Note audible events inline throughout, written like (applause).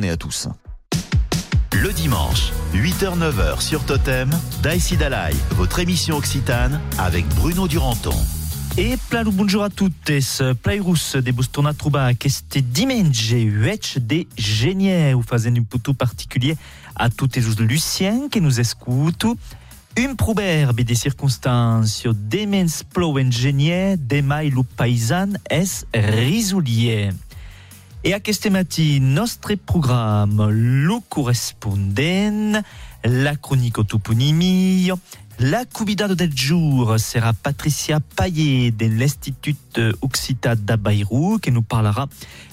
Est à tous. Le dimanche, 8h-9h sur Totem, Daïsi Dalai, votre émission occitane avec Bruno Duranton. E plalo bonjour a tuttes, plairus de bus tornar a trobar aquest diumenge 8 de gener, o fazendo un puto particulier a tuttes os Lucien que nos escuto. Un proverbe de circunstància demens plou en gener, demai lo paisan es risolier. E aquest matí, nostre programme, lo correspondent, la chronique toponimie, la convidada del jour sera Patricia Payet de l'Institut Occitan de Bayrou qui nous parlera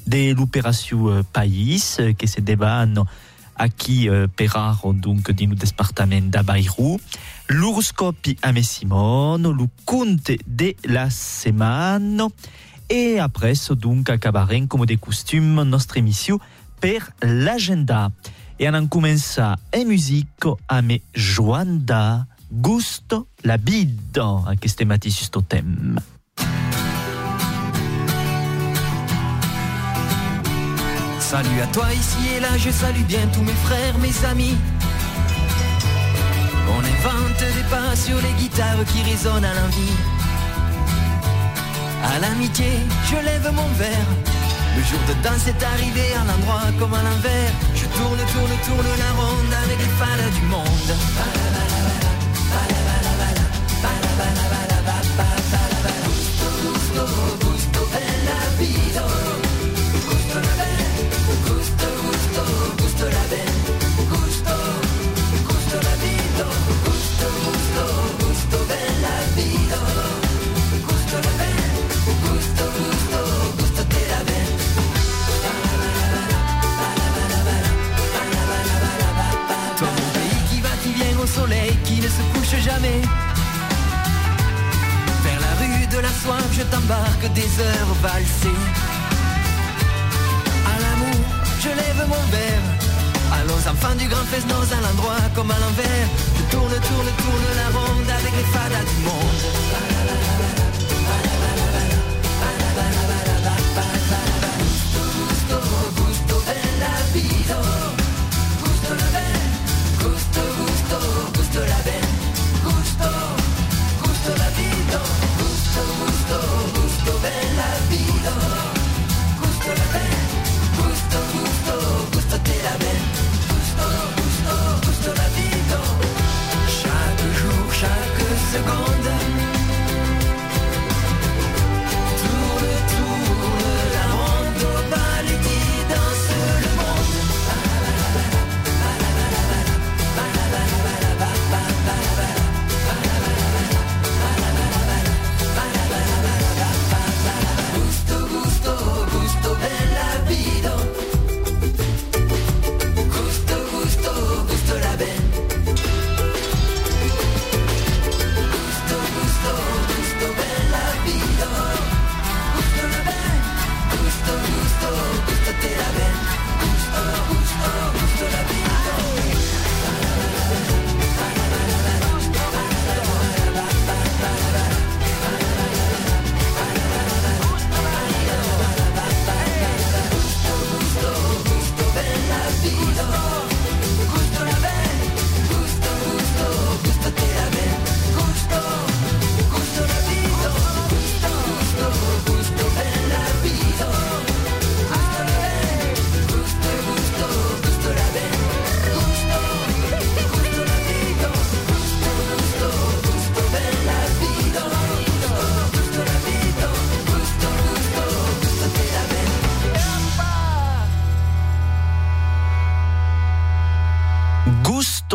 de l'opération País que se débat aquí per aro donc dins le département de Bayrou. L'horoscope a Simone, le conte de la semaine et après donc acabarem comme de costume notre émission per l'agenda. Et on commença en musique a me Joanda Gusto la vida a queste mati su sto tem. Salut à toi ici et là, je salue bien tous mes frères, mes amis. On invente des pas sur les guitares qui résonnent à l'envie. À l'amitié, je lève mon verre. Le jour de danse est arrivé à l'endroit comme à l'envers. Je tourne, tourne, tourne la ronde avec les fans du monde. Jamais. Vers la rue de la soif, je t'embarque des heures valsées. À l'amour, je lève mon verre. Allons enfants du grand Fesnos à l'endroit comme à l'envers. Je tourne, tourne, tourne la ronde avec les fadas du monde. Chaque chaque seconde.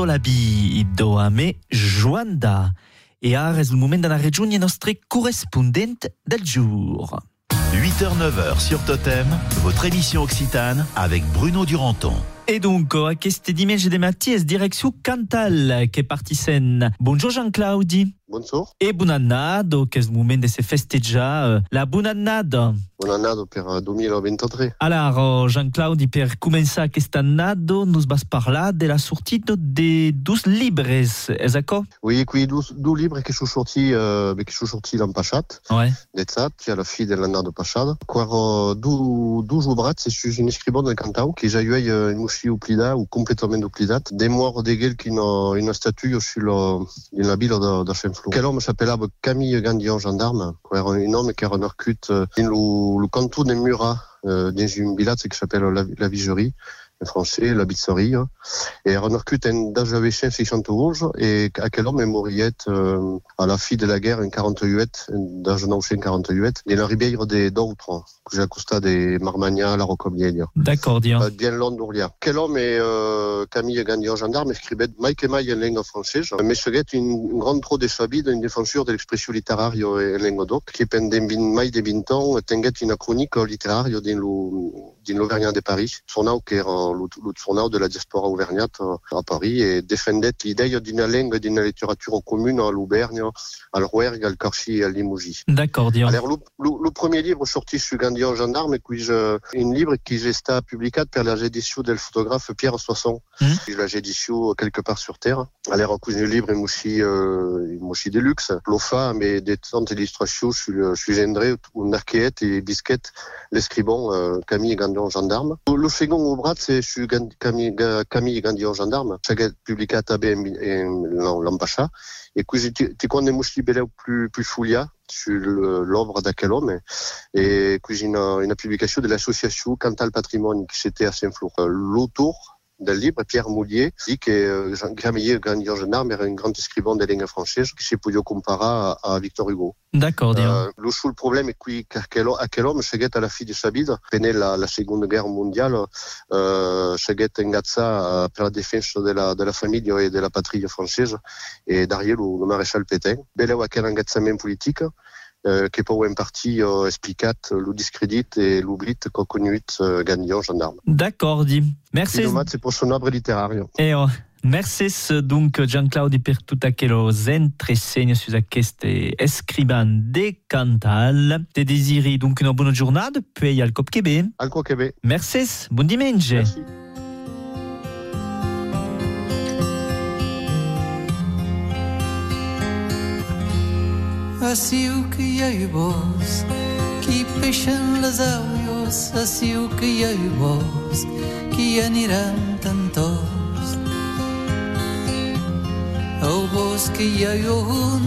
Gusto la bido a me Joanda. E ara el moment d'anar a regiunir nostre correspondent del jour. 8h-9h sur Totem, votre émission occitane avec Bruno Duranton. Et donc, aquest diumenge de matí és direcció Cantal que partissent. Bonjour Jean-Claudi. Bonsoir. e buon anno, che è il momento di se festeggiare la buon anno. Buon anno per eh, 2023. Alors, Jean-Claude, per cominciare quest'anno, nous vas parlar de la sortie de 12 libres, esatto? Oui, qui due, due libri che sono sorti, eh, che sono sorti l'an passato, Ouais. d'Ezzat, alla fine dell'anno passato. Quando due, due giubrat, c'est un scribon del cantau, che già io o completamente uplidat, de mort de gel qui n'a une statue sur le, in la de, de. Quel homme s'appelava Camille Gandion, gendarme, era un homme qui era narcut in le, le canton de Murat, euh, dans une village qui s'appelle la, la Vigerie, français, la Bizzerie. hein. Et Renarcut en d'âge 611 et à quel homme est moriet euh, à la fin de la guerre en 48, d'âge 948, de la rivière des d'autres, que j'ai des Marmagna, la Rocomienia. D'accord, dire. Euh, bien long d'Ourlia. Quel homme est euh, Camille Gagnon, gendarme, écrivait Mike et Maille en langue française, mais ce une, une grande trop de sa vie d'une défenseur de l'expression littéraire en langue d'oc, qui pendant mai de 20 ans, tenait une chronique littéraire dans le, dans l'Auvergnat de Paris. Son nom qui era le, nom de la diaspora auvergnate euh, à Paris et défendait l'idée d'une langue, d'une littérature commune à l'Auvergne, à l'Rouergue, à l'Carchi et à Limoges. D'accord, dire. Alors, le, le, le premier livre sorti sur Gandion Gendarme, qui je, un livre qui est publié par la édition del photographe Pierre Soisson. Mhm. Mm. La édition quelque part sur Terre. Alors, un le livre est aussi, euh, aussi de luxe. L'OFA, mais des tantes illustrations sur le, sur Gendré, ou Narquette et Bisquette, l'escribon, euh, Camille Gandion Gendarme. Le second obrat, c'est sur Gan- Camille, Camille Gandion Gendarme. Publié à Tabé en l'Ampacha. Et que tu connais Mousli Beleu plus, plus Foulia, sur l'œuvre d'aquel homme, et que j'ai une, une publication de l'association Cantal Patrimoine qui s'était à Saint-Flour. Euh, L'auteur del Pierre Moulier, dit que euh, Camille Gandion Gendarme era un grand écrivain de langue française qui s'est pu comparer à, à Victor Hugo. D'accord. Euh, le problème est que qu'à à quel homme cheguet à la fin de sa vie, pendant la, la Seconde Guerre mondiale, euh, cheguet engagza per la défense de la, de la famille et de la patrie française et derrière le, le maréchal Pétain. Beleu a quel engagement politique euh, qui peut en partie euh, expliquer le discrédit et l'oubli qu'a connu euh, Gagnon gendarme. D'accord, dit. Merci. Diplomat, c'est pour son œuvre littéraire. E oh, merci donc Gianclaudio per tutta quello entresegno su queste escriban de Cantal. Te desiri donc une bonne giornata, puis al Cop Québec. Al Québec. Merci, bon dimanche. Merci. Aules, així que hi ha i vos, qui aniran tantos. Au bosque hi ha un,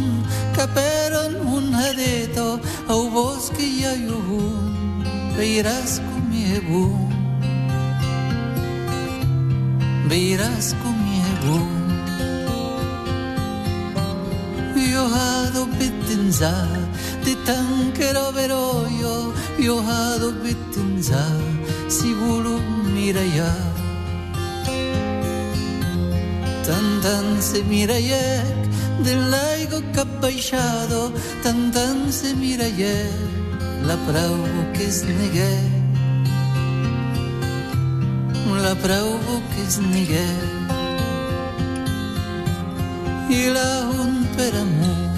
que per un adeto, au bosque hi ha un, veiràs com hi ha un, veiràs com hi Io hado bittinza di tankero veroio Io hado bittinza si vulu miraya Tan tan se mirayek del laigo capbaixado Tan tan se mirayek la prau que es negué. La prau que es negué. Y la un per amor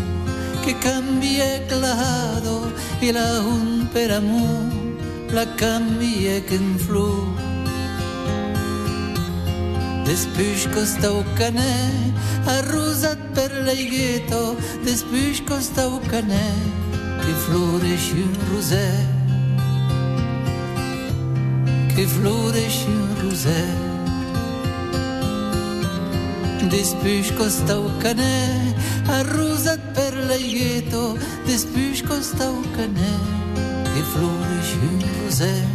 que cambie clado y la un per amor la cambie que en flor. Després costa o canet arrosat per l'aigueto després costa o canet que floreix un roset que floreix un roset Després costa o canet, arrosat per l'aigueto, després costa canet, que floreix un roset,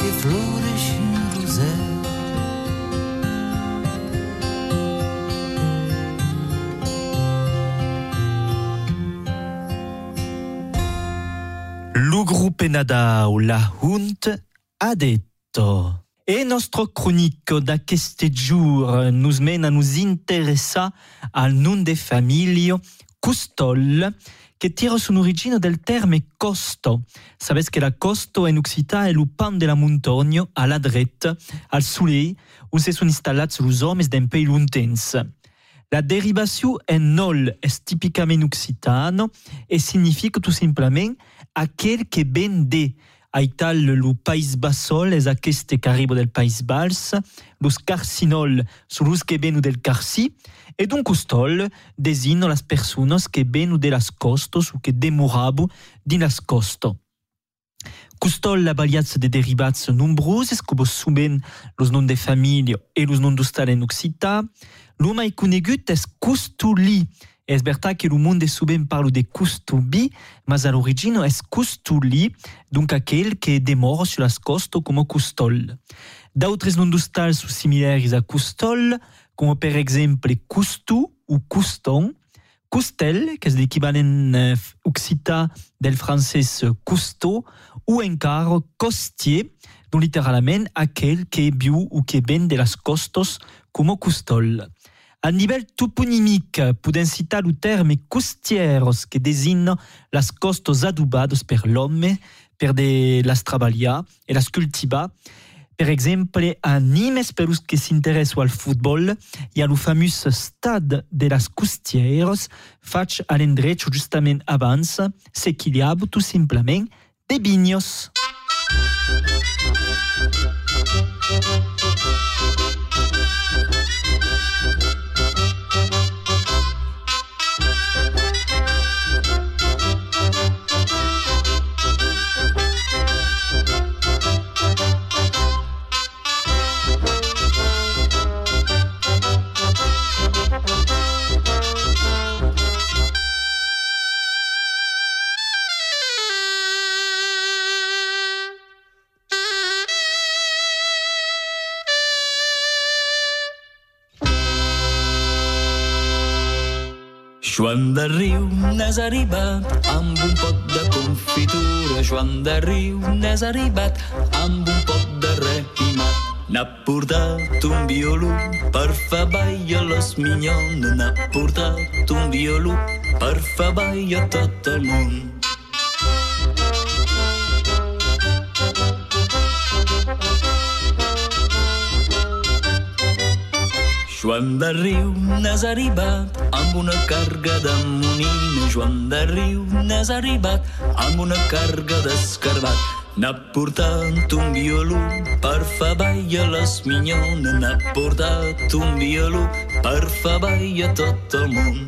que floreix un roset. Lo gruppo Nada o la Hunt ha detto. E nostro cronico da questi giorni nos mena a nos interessa al nome de famiglia Custol, che tira son origine del terme costo. Sabes che la costo in Occità è lo pan della montagna, alla dretta, al soleil, on se sono installati los hommes d'un pays lontans. La dérivation en nol est typiquement occitano et signifie tout simplement aquel que ben de aital País Basol es aquest que arriba del País Bals, los carcinol sont los que venu del Carci, et donc costol designa las personas que venu de las costos ou que demorabo din las costo. Costol la baliats de derivats nombrosos, como suben los noms de família e los noms d'hostal en occità. Lo mai conegut és costuli. És veritat que el monde souvent parle de costubi, mas a l'origine és costuli, donc aquel que demora sur las costes com costol. D'altres noms sont similaires a costol, com per exemple costu ou custon, Costel, que és l'equivalent eh, occità del francès cousteau, ou encara costier, dont littéralement aquel que viu ou que ven de las costos com costol. A nivell toponymique, podem citar el terme costieros, que designa las costos adubados per l'home per de las treballar e las cultivar. Per exemple, a Nimes, per os que s'interessa al futbol, hi ha el famós stade de las Costieros, faig a l'endreig justament abans, s'equilibrava tout simplement de vinyos. Joan de Riu n'és arribat amb un pot de confitura. Joan de Riu n'és arribat amb un pot de repimat. N'ha portat un violú per fer a les minyones. N'ha portat un violú per fer a tot el món. Joan de Riu n'has arribat amb una carga de monina. Joan de Riu n'has arribat amb una carga d'escarbat. N'ha portat un violú per fer ball a les minyones. N'ha portat un violú per fer ball a tot el món.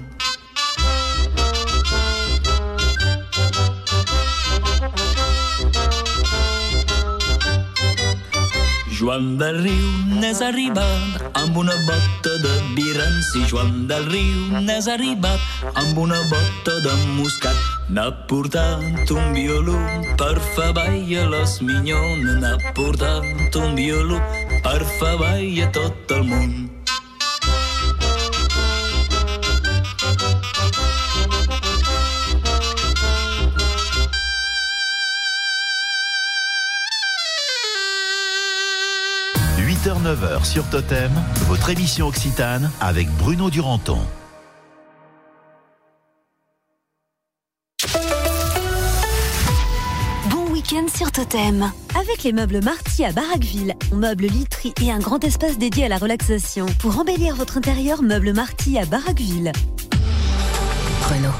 Joan del Riu n'és arribat amb una bota de viranci. Joan del Riu n'és arribat amb una bota de moscat. N'ha portat un violú per fer ball a les minyones. N'ha portat un violú per fer ball a tot el món. – 8h-9h sur Totem, votre émission Occitane avec Bruno Duranton. Bon week-end sur Totem. Avec les meubles Marty à Baraqueville, on meuble literie et un grand espace dédié à la relaxation. Pour embellir votre intérieur, meubles Marty à Baraqueville. Renault.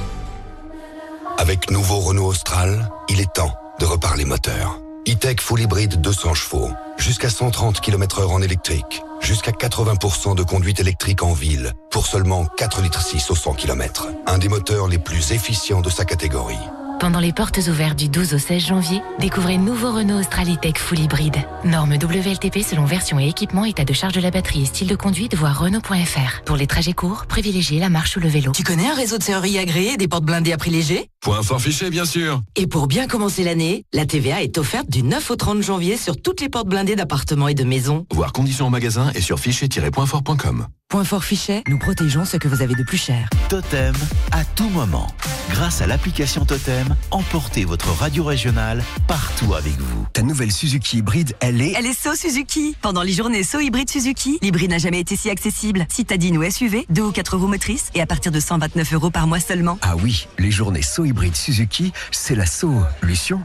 Avec nouveau Renault Austral, il est temps de reparler moteur. E-Tech Full Hybride 200 chevaux, jusqu'à 130 km heure en électrique, jusqu'à 80% de conduite électrique en ville, pour seulement 4 litres 6 au 100 km. Un des moteurs les plus efficients de sa catégorie. Pendant les portes ouvertes du 12 au 16 janvier, découvrez nouveau Renault Australitech Full Hybride. Norme WLTP selon version et équipement, état de charge de la batterie et style de conduite, voir Renault.fr. Pour les trajets courts, privilégiez la marche ou le vélo. Tu connais un réseau de serrurerie agréé et des portes blindées à prix léger? Point fort fiché, bien sûr. Et pour bien commencer l'année, la TVA est offerte du 9 au 30 janvier sur toutes les portes blindées d'appartements et de maisons. Voir conditions en magasin et sur fichet-pointfort.com. Point fort fichet, nous protégeons ce que vous avez de plus cher. Totem à tout moment. Grâce à l'application Totem, emportez votre radio régionale partout avec vous. Ta nouvelle Suzuki hybride, elle est... Elle est So Suzuki. Pendant les journées So hybride Suzuki, l'hybride n'a jamais été si accessible. Citadine ou SUV, deux ou quatre roues motrices et à partir de 129 euros par mois seulement. Ah oui, les journées So hybride Suzuki, c'est la solution.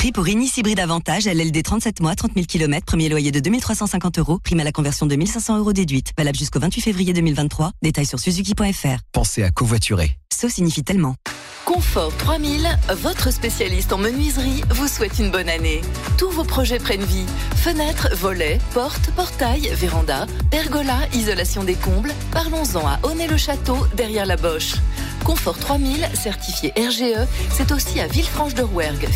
Prix pour Inis Hybride Avantage, LLD 37 mois, 30 000 km, premier loyer de 2350 euros, prime à la conversion de 1500 euros déduite. Valable jusqu'au 28 février 2023. Détails sur suzuki.fr. Pensez à covoiturer. Ça signifie tellement. Confort 3000, votre spécialiste en menuiserie, vous souhaite une bonne année. Tous vos projets prennent vie. Fenêtres, volets, portes, portails, vérandas, pergola, isolation des combles. Parlons-en à Honnay-le-Château, derrière la Boche. Confort 3000, certifié RGE, c'est aussi à Villefranche-de-Rouergue,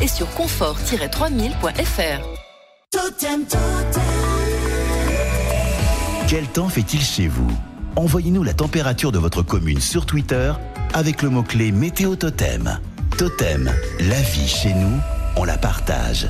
Et sur confort-3000.fr. Quel temps fait-il chez vous? Envoyez-nous la température de votre commune sur Twitter avec le mot-clé Météo Totem. Totem, la vie chez nous, on la partage.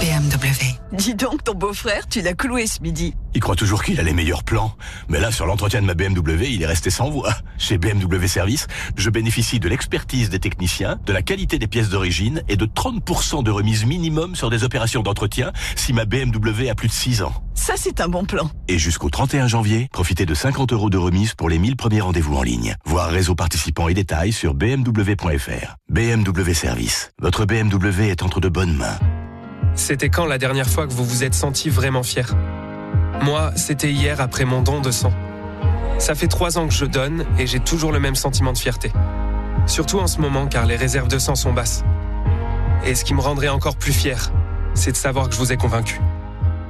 BMW. Dis donc, ton beau-frère, tu l'as cloué ce midi. Il croit toujours qu'il a les meilleurs plans. Mais là, sur l'entretien de ma BMW, il est resté sans voix. Chez BMW Service, je bénéficie de l'expertise des techniciens, de la qualité des pièces d'origine et de 30% de remise minimum sur des opérations d'entretien si ma BMW a plus de 6 ans. Ça, c'est un bon plan. Et jusqu'au 31 janvier, profitez de 50 euros de remise pour les 1000 premiers rendez-vous en ligne. Voir réseau participants et détails sur bmw.fr. BMW Service. Votre BMW est entre de bonnes mains. C'était quand la dernière fois que vous vous êtes senti vraiment fier? Moi, c'était hier après mon don de sang. Ça fait trois ans que je donne et j'ai toujours le même sentiment de fierté. Surtout en ce moment car les réserves de sang sont basses. Et ce qui me rendrait encore plus fier, c'est de savoir que je vous ai convaincu.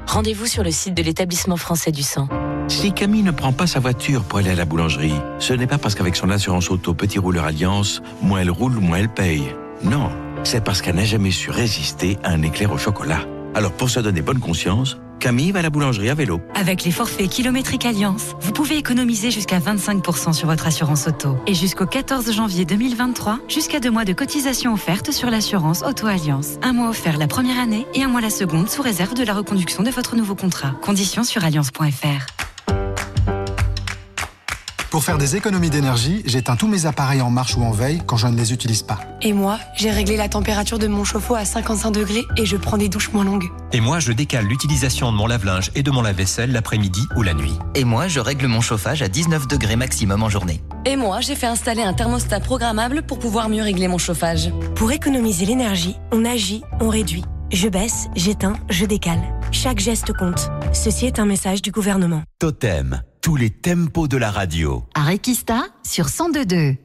Rendez-vous sur le site de l'établissement français du sang. Si Camille ne prend pas sa voiture pour aller à la boulangerie, ce n'est pas parce qu'avec son assurance auto Petit Rouleur Alliance, moins elle roule, moins elle paye. Non, c'est parce qu'elle n'a jamais su résister à un éclair au chocolat. Alors pour se donner bonne conscience, Camille va à la boulangerie à vélo. Avec les forfaits kilométriques Alliance, vous pouvez économiser jusqu'à 25% sur votre assurance auto. Et jusqu'au 14 janvier 2023, jusqu'à deux mois de cotisation offerte sur l'assurance Auto Alliance. Un mois offert la première année et un mois la seconde sous réserve de la reconduction de votre nouveau contrat. Conditions sur alliance.fr. Pour faire des économies d'énergie, j'éteins tous mes appareils en marche ou en veille quand je ne les utilise pas. Et moi, j'ai réglé la température de mon chauffe-eau à 55 degrés et je prends des douches moins longues. Et moi, je décale l'utilisation de mon lave-linge et de mon lave-vaisselle l'après-midi ou la nuit. Et moi, je règle mon chauffage à 19 degrés maximum en journée. Et moi, j'ai fait installer un thermostat programmable pour pouvoir mieux régler mon chauffage. Pour économiser l'énergie, on agit, on réduit. Je baisse, j'éteins, je décale. Chaque geste compte. Ceci est un message du gouvernement. Totem, tous les tempos de la radio. À Requista sur 102.2.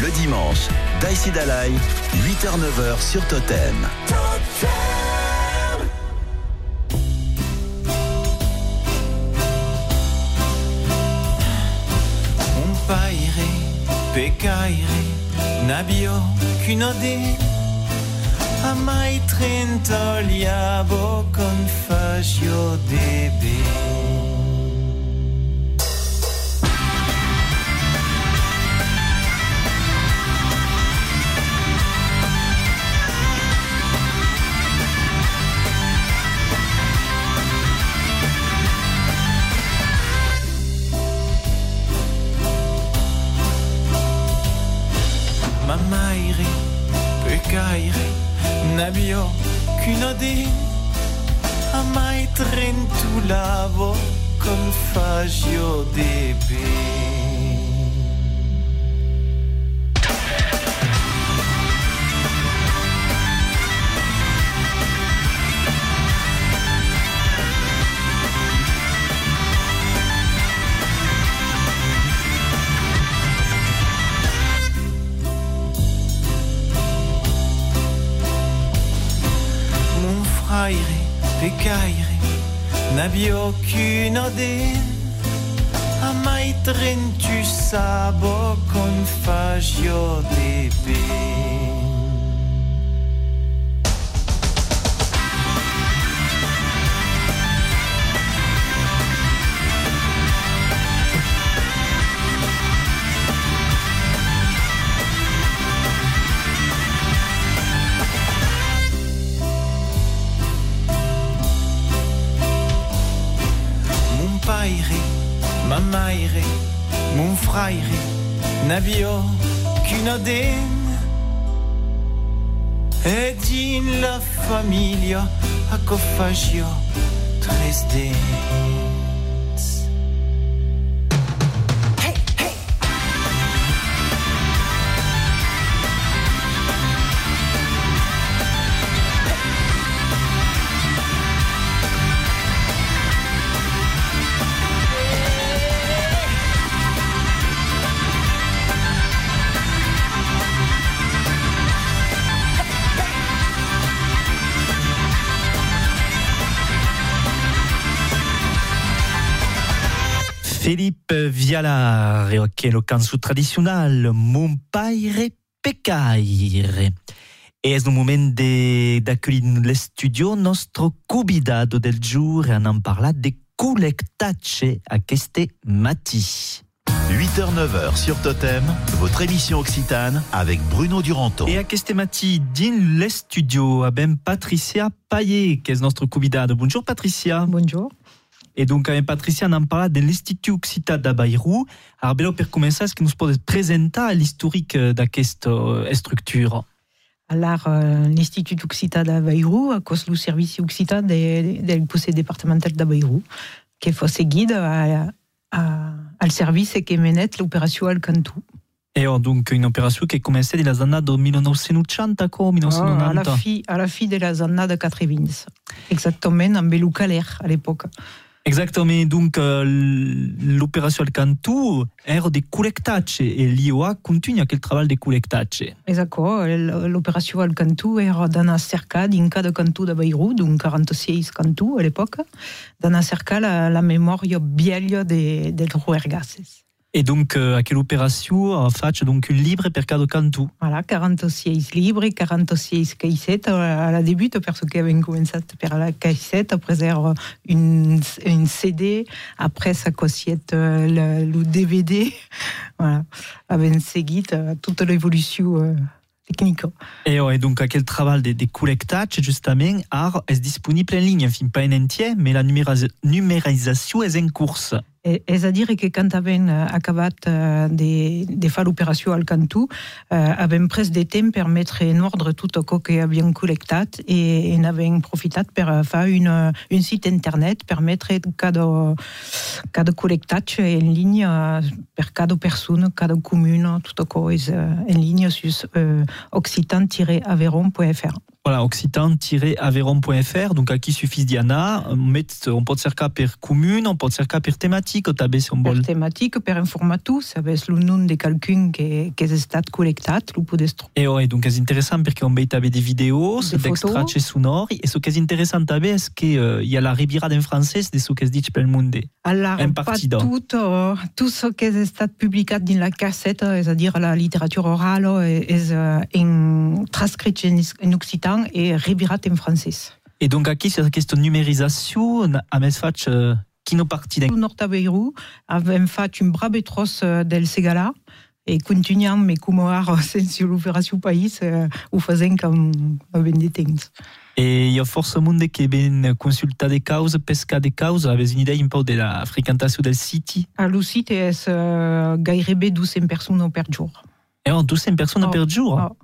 Le dimanche, Daïsi Dalai, 8h-9h sur Totem. Paire, pecaire, nabio, a mai trentoliabo con fascio debe. Mamaire, pecaire, nabio, cunode, a mai trentulavo con fascio debe. Mon nabio cunode, a mai trentu sabo con debe. Mon nabio cunode. Ed in la famiglia a cofagio tresde. Philippe Viala, che è lo canzo tradizionale Mon Paire Pecaire. E è il momento d'accueillir nel studio nostro convidato del giorno e en parla de collectace a queste mati. 8h-9h sur Totem, votre émission occitane avec Bruno Duranto. E a queste mati din le studio abbiamo Patricia Payet, che è nostro convidato. Bonjour Patricia. Bonjour. E donc avec Patricia, on en parla de l'Institut Occitan da Bayrou. Alors, bello per est-ce que nous pouvez présenter l'historique de cette structure? Alors, euh, l'Institut Occitan da Bayrou, à cause du service Occitan del conseil départemental da Bayrou, qui seguir à, à, al service che menet l'opération al Cantu. Et donc une opération qui a commencé dans les années 1980 ou 1990 à, la fin, à la fin des années 80, exactement en Beloucaler à l'époque. Exactement, donc euh, l'opération al Cantu era de collectace et l'IOA continue quel travail de collectace. Exactement, l'opération al Cantu era dans cerca d'inca de Cantu de Beirut, donc 46 Cantu à l'époque, dans cerca la, la mémoire vieille des, des Ruergases. Et donc, euh, à quelle opération fait donc une libre per cada cantu? Voilà, 46 libres, 46 caissettes. À la début, parce que avait commencé par la caissette, après une, une CD, après ça cossiette le, le DVD, (laughs) voilà, avec seguit toute l'évolution euh, technique. Et, ouais, donc, à quel travail des, des collectages, justement, art est disponible en ligne, enfin, pas en entier, mais la numérisation est en course. És a dir que quan havem acabat de, de fer l'operació al Cantú, eh, havem pres de temps per mettre en ordre tot el que havíem col·lectat i en havem profitat per fer una, un site internet per mettre cada, cada en línia per cada persona, cada comuna, tot que és en línia sur eh, occitan-averon.fr. Voilà, occitan-averon.fr, donc à qui suffit Diana, on peut cercar per commune, on peut cercar per thématique, també si on vol. Per thématique, per informatu, sabes le nom de quelqu'un que, que has estat col·lectat, lo podes trobar. Et ouais, donc c'est intéressant parce qu'on també des vidéos, d'extraits sonores, et ce qui est intéressant c'est qu'il euh, y a la revirada en français de ce que es dit pel monde. Alors, pas tout, uh, tout ce qui has estat publicat dans la cassette, c'est-à-dire la littérature orale, est transcrit en occitan et revirat en français. Et donc aquí sur aquesta numérisation, a més faig uh, quina partit... Au nord de Beirut, avem fet un brave tros del Segala, et continuem me comoar sense (laughs) l'operació país, uh, ho fazem com ben de temps. Et il y a force monde qui ben consultar des causes, pescar des causes, avez une idée un peu de la fréquentation del site ah, Le site és uh, gairebé 200 personnes per jour. Et oh, 200 personnes oh, per jour? Oh,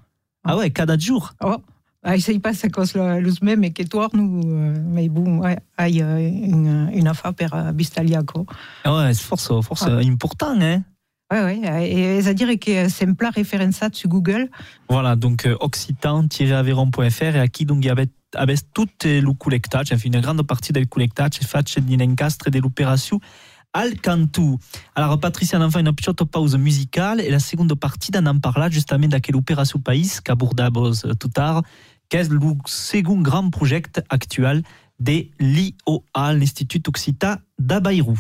Ah ouais, cada jour oh. Ah, y passe à cause de los mêmes que toi, nous, euh, mais bon, ouais, il y a une, affaire per uh, Bistaliaco. Ah ouais, c'est force, force ah. important, hein Oui, oui, et c'est-à-dire que c'est un plat référencé sur Google. Voilà, donc euh, occitan-averon.fr et qui donc il y avait avec tout le collectage, enfin une grande partie du collectage est faite dans l'encastre de l'opération al Cantu. Alors Patricia, on a fait une petite pause musicale et la seconde partie d'en en parler justement de quelle opération pays qu'abordamos tout tard, qu'est le second grand projet actuel de l'IOA, l'Institut Occitan d'Abayrou.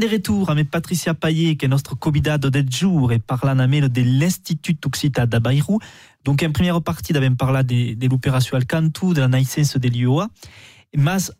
De retour avec Patricia Payet, qui est notre convidado del jour, et parlant à de l'Institut Occità da Bayrou. Donc, en première partie, d'avons parlé de, l'opération Alcantu, de la naissance de l'IOA.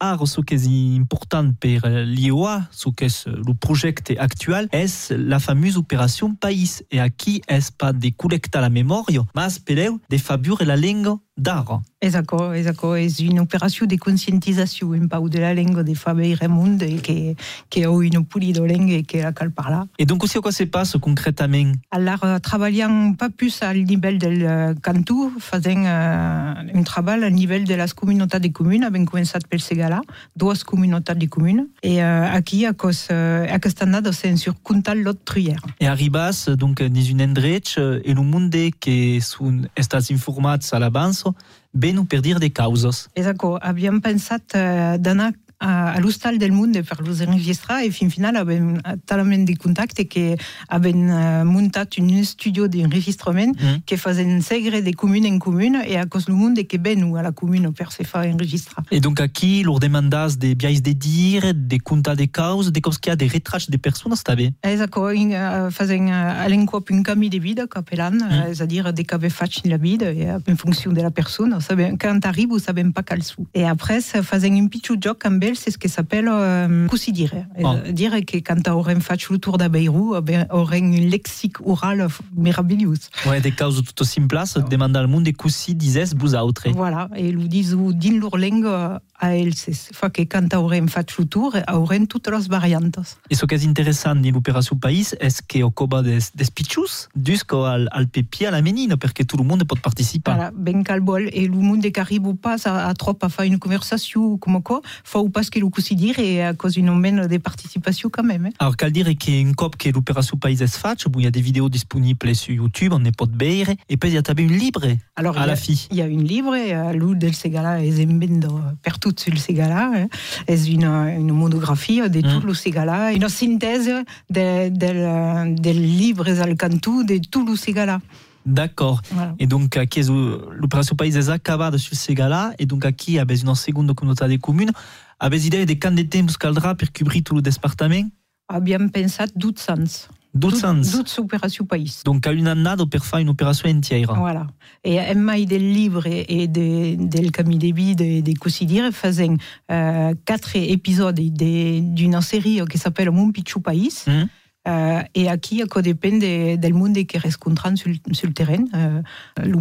Ara ce qui est important pour l'IOA, ce qui est le projet actuel, est la fameuse opération Pays, et à qui est pas de collecter la mémoire, mas peleu de faburer la langue d'art. Exacto, exacto. Es una operación de concientización en pau de la lengua de Fabio y Raymond que, que ont une pulido lengua et que la cal parla. Et donc aussi, à quoi se passe concrètement? Alors, uh, travaillant pas plus au niveau del uh, cantu, faisant uh, un travail au niveau de las communautés de communes, avem començat pel Segala, dues comunautés de communes, et uh, aquí, a cos, uh, aquesta annada, c'est sur Contal Lot Truyer. Et arribas, donc, dans une endrech, et le monde qui sont estats informats à l'avance, ben per dir de d'anar a, a l'hostal del Munt per los enregistrar i fin final avem talament de contacte que avem uh, muntat un estudio d'enregistrament mm. que fazen segre de comune en comune e a cos lo Munt que venu a la comune per se fa enregistrar. Et donc aquí lor demandas de biais de dir, de contar de causes, de cos que ha de retrats de persones, està bé? Exacto, uh, fazen uh, alencop un camí de vida capelan, mm. uh, és a dir, de que faig la vida e, en funció de la persona. Sabem, quand arribo sabem pas cal sou. E après fazen un pitjor joc amb c'est ce qui s'appelle euh, cousidire. Oh. Dire que quand aurem fait le tour d'Abeirou, ben, aurem un lexique oral merveilleux. Ouais, des causes tout simples, oh. demande al monde de cousi dises vous autres. Voilà, et nous disons din leur langue a fa que quand aurem fait le tour, aurem toutes les variantes. Et ce qui est intéressant dans l'opération Pays, est-ce que au coba des, des pitchus, jusqu'au al, al pépi à la menine, parce que tout le monde peut participer? Voilà, ben calbol, et le monde qui arrive pas à, à trop à faire une conversation comme quoi, faut pas que le considère et à cause d'une nombre de participation quand même. Hein. Alors, qu'à dire qu'il y a une cop que l'opération Pays est faite, où il y a des vidéos disponibles sur YouTube, on est pas de beire, et puis il y a une libre Alors, à la fille. Il y a une libre, et l'ou del Segala est embendo sur le Segala, hein. est une, une monographie de mm. tout le Segala, une synthèse des de, de, livres alcantu de tout le Segala. D'accord. Voilà. Et donc, l'opération Pays est acabada sur ce gars-là, et donc aqui, avec une seconde communauté de communes, avec idée de quant de temps caldrà per cobrir tout le département? Havíem pensat 12 anys. 12 anys? 12 operacions país. Donc, a une annada per fer une opération entière. Voilà. Et mai del livre et de, del camí de vida et de cosidir faisant euh, quatre épisodes d'une série qui s'appelle Mon Pichu País. Mm. Uh, e aquí a depèn de, del món que rescontrant sur, sur el terreny. Uh, el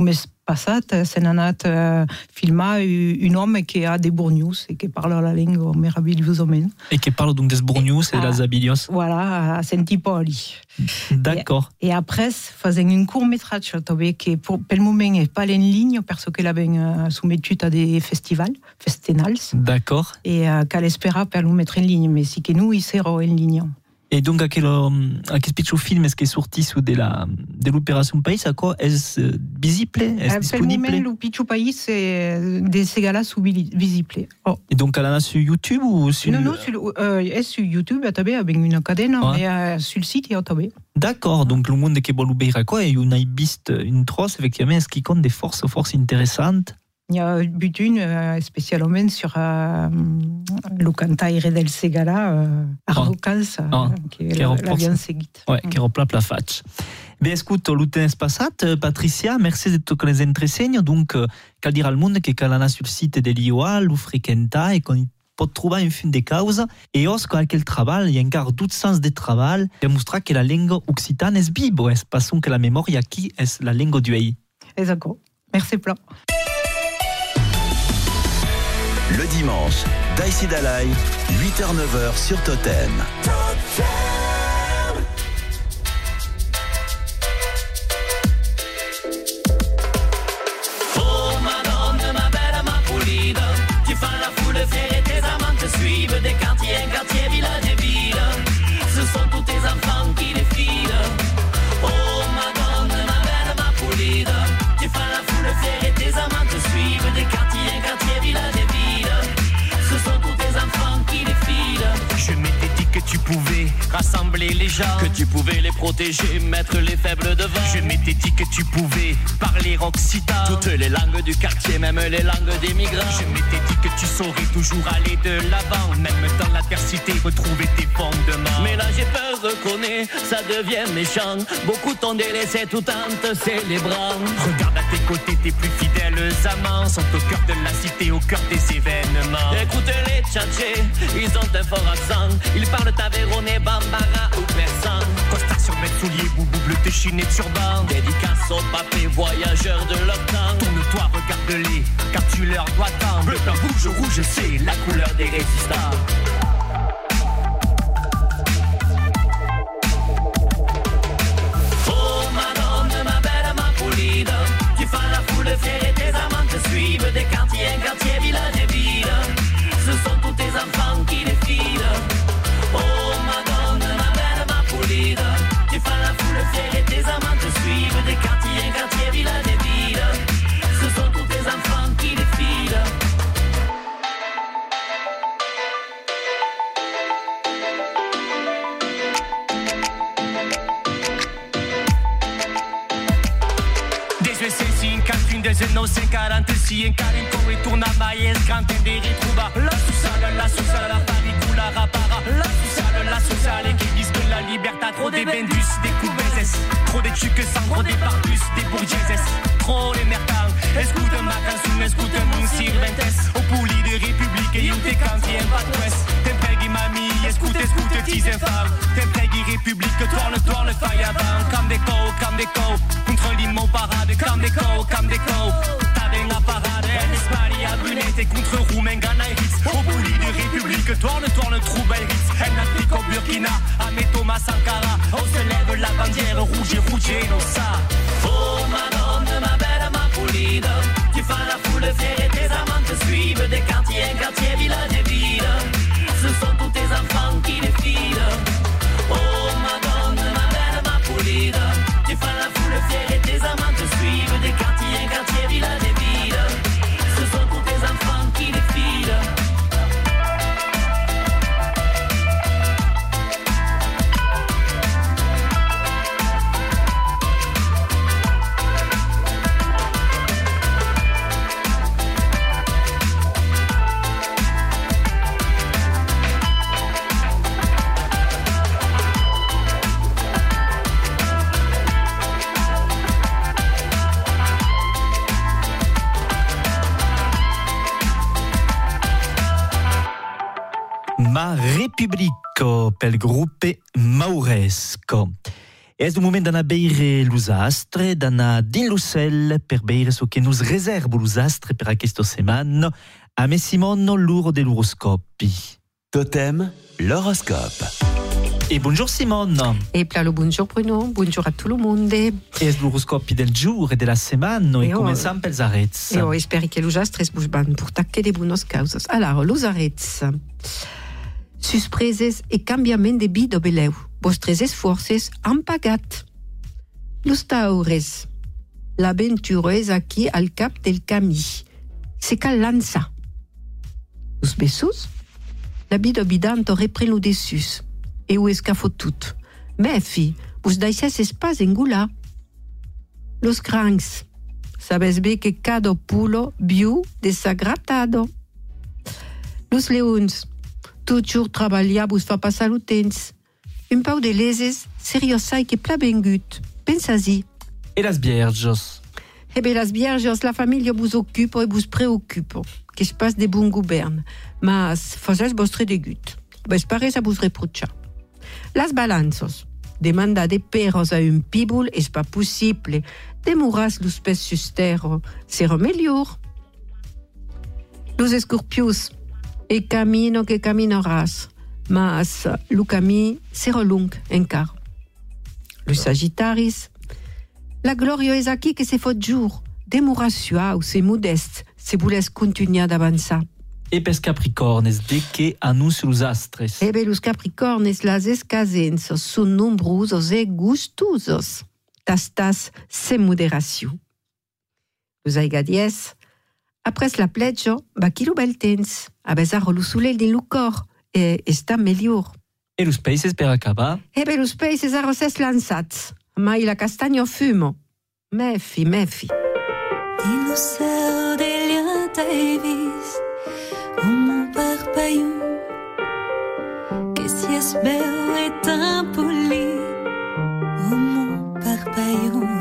mes passat se n'ha anat uh, filmar un home que ha de Bornius e que parla la llengua meravellosament. E que parla donc des Bornius e uh, des Abilios. Voilà, a Sentipoli. D'accord. Et, et après, faisant un court métrage també que pour, pel moment est pas en ligne parce que l'avem uh, soumetut à des festivals, festivals. D'accord. Et uh, qu'à l'espéra per nous mettre en ligne, mais si que nous, il sera en ligne. Et donc, aquel, aquel pitch film est-ce qui est sorti sous de la de l'opération Pays, à quoi est-ce visible, est-ce disponible? Le moment, le pitch Pays, c'est des ségalas sous visible. Oh. Et donc, elle en a sur YouTube ou sur Non, non, sur, euh, est sur YouTube, à taber avec une ouais. mais euh, sur le site, y a taber. D'accord, donc le monde qui est bon à quoi, et on a vist une trosse, effectivement, est-ce qui compte des forces, forces intéressantes? Il y a Butune euh, spécialement sur euh, le cantaire del Segala, euh, Arrocals, ah. ah. qui est. Ouais, qui replace la fatch. Ben écoute, l'utens passat, Patricia, merci de toutes les entreseignes. Donc, cal dire al monde que cal anar sur le site de l'IOA, lo frequenta et qu'on pot trobar un fin de causa et os qualquel treball i encara d'autres sens de treball per mostrar que la llengua occitana és viva, és pas que la memòria aquí és la llengua d'uell. Exacte. Merci plein. Le dimanche, Daïsi Dalai, 8h-9h sur Totem. Que tu pouvais les protéger, mettre les faibles devant. Je m'étais dit que tu pouvais parler occitan, toutes les langues du quartier, même les langues des migrants. Je m'étais dit que tu saurais toujours aller de l'avant, même dans l'adversité, retrouver tes fondements. Mais là j'ai peur, ça devient méchant. Beaucoup t'ont délaissé tout en te célébrant. Regarde à tes côtés, tes plus fidèles amants sont au cœur de la cité, au cœur des événements. Écoute les tchatchés, ils ont un fort accent. Ils parlent tavéronais, bambara ou persan. Costard sur mes souliers, boubou bleu déchiné de turban. Dédicace aux papés, voyageurs de leur temps. Tourne-toi, regarde-les, car tu leur dois tant. Bleu, blanc, rouge, rouge, c'est la couleur des résistants. Catherine, des NOC 46, in Carinco e torna Maes, Grande dei Ritruba. La sociale, la sociale, la paricula, rapara. La sociale, la sociale, qui disent que la liberté trop des bendus, des coups baisses. Trop des tucs sans trop des barbus, des bourgeoises. Trop les mercants. Escuta ma canzone, escuta mon sirventes. Au puli de République, et te canti en pas de Te preghi mami, escuta, escuta, tis infam. Preghi République, tourne, tourne, avant. Comme des co, comme des co. Contre l'immo parade, comme des co, comme des co. T'avais la parade, en Espagne, à Brunette, contre Roumain, Ghana et Ritz. Au puli de République, tourne, tourne, trouba et Ritz. En au Burkina, à Thomas Sankara. On se lève la bandière rouge et rouge et non ça. Oh madone, ma belle, ma pulida. Tu fais la foule fière et tes amants te suivent. Des quartiers en Repubblico pel gruppe Mauresco. És un moment d'anar a beire l'usastre, d'anar dins l'ocel per beire ce que nos reserva l'usastre per aquesta setmana, a me Simono l'uro de l'horoscopi. Totem, l'horoscope. Et bonjour Simone. Et plalo bonjour Bruno, bonjour a tout le monde. És l'horoscopi del giorno e della setmana e E oh. començam pels arrets. E ho esperi che l'usastre es busban pour tacte de buenos causas. Alors, los arrets. sus preses e cambiament de vida beleu, vostres esforces han pagat. Los taures. L'aventura és aquí al cap del camí. Se cal lança. Los besos. La vida vidanta repren lo dessus. E ho escafo tot. Bé, fi, vos deixes espas engula. Los crancs. Sabes bé que cada pulo viu desagratado. Los leons. Los leons. Toujours treballar vos fa passar lo temps. Un pau de leses seriosai que pla bengut. Pensa-y. E las bierges. Eh bé, las vierges, la família vos ocupa e vos preocupa. Que es pas de bon govern. Mas fazes vostre degut. Ves pares a vos reprochar. Las balanzos. Demanda de perros a un pibul es pas possible. Demoras los pes sustero. Será melior. Los escorpios. E camino que caminarás. Mas lo camí será long encar. Los sagittaris. La gloria és aquí que se fot jour. Demora suau, se modeste, se voles continuar d'avançar. E pels capricornes, de que annuncio l'usastres. E bé, los capricornes, las escasences són nombrosos e gustosos. Tastas se moderació. Los aigadies, après la plejo, va quilo bel temps. A besar lo soleil din lo cor, e millor. E lo Spaces per acabar. E lançats. Ma la castagno fumo. Mefi, mefi. Que si es bel est impoli Oh mon parpaillon Tant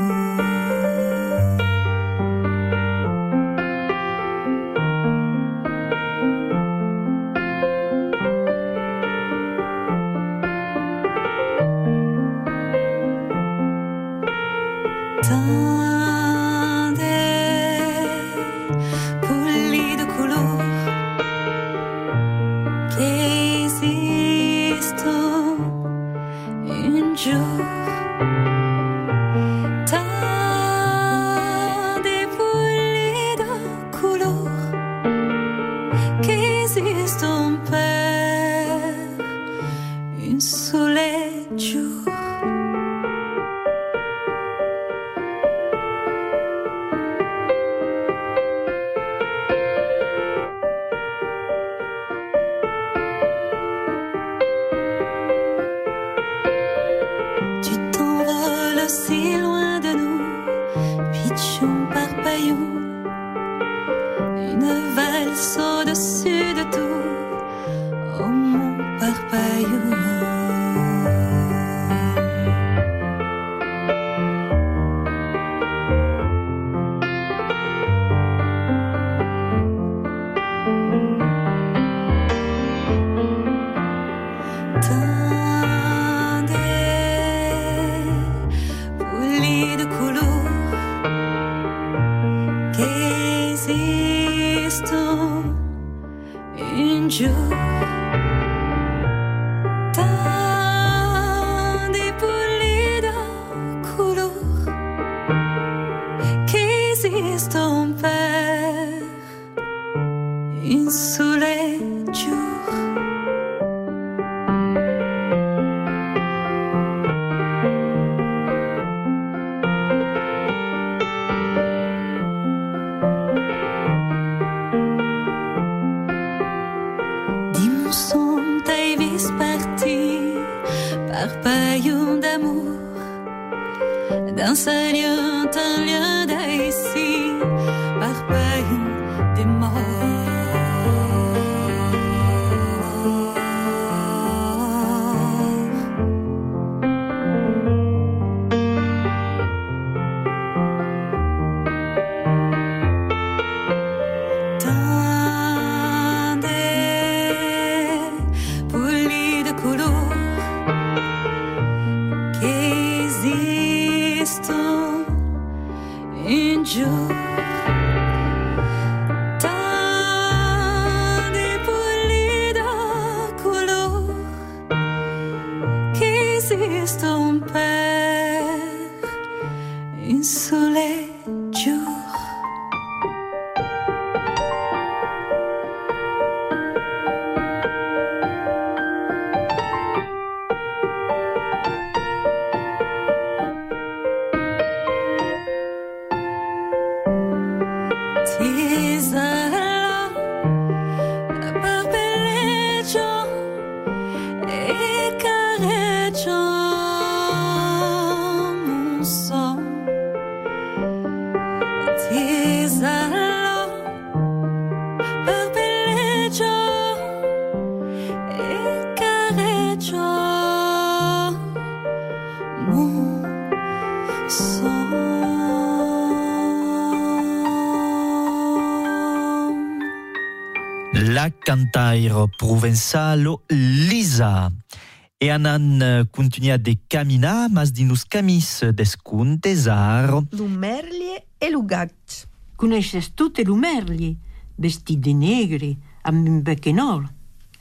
Nair Provenzalo, Lisa. E anan eh, continuia de camina, mas dinus camis descuntesar. Lumerlie e lugat. Cunești tutte lumerlie, vestit de negre, amb un becenor.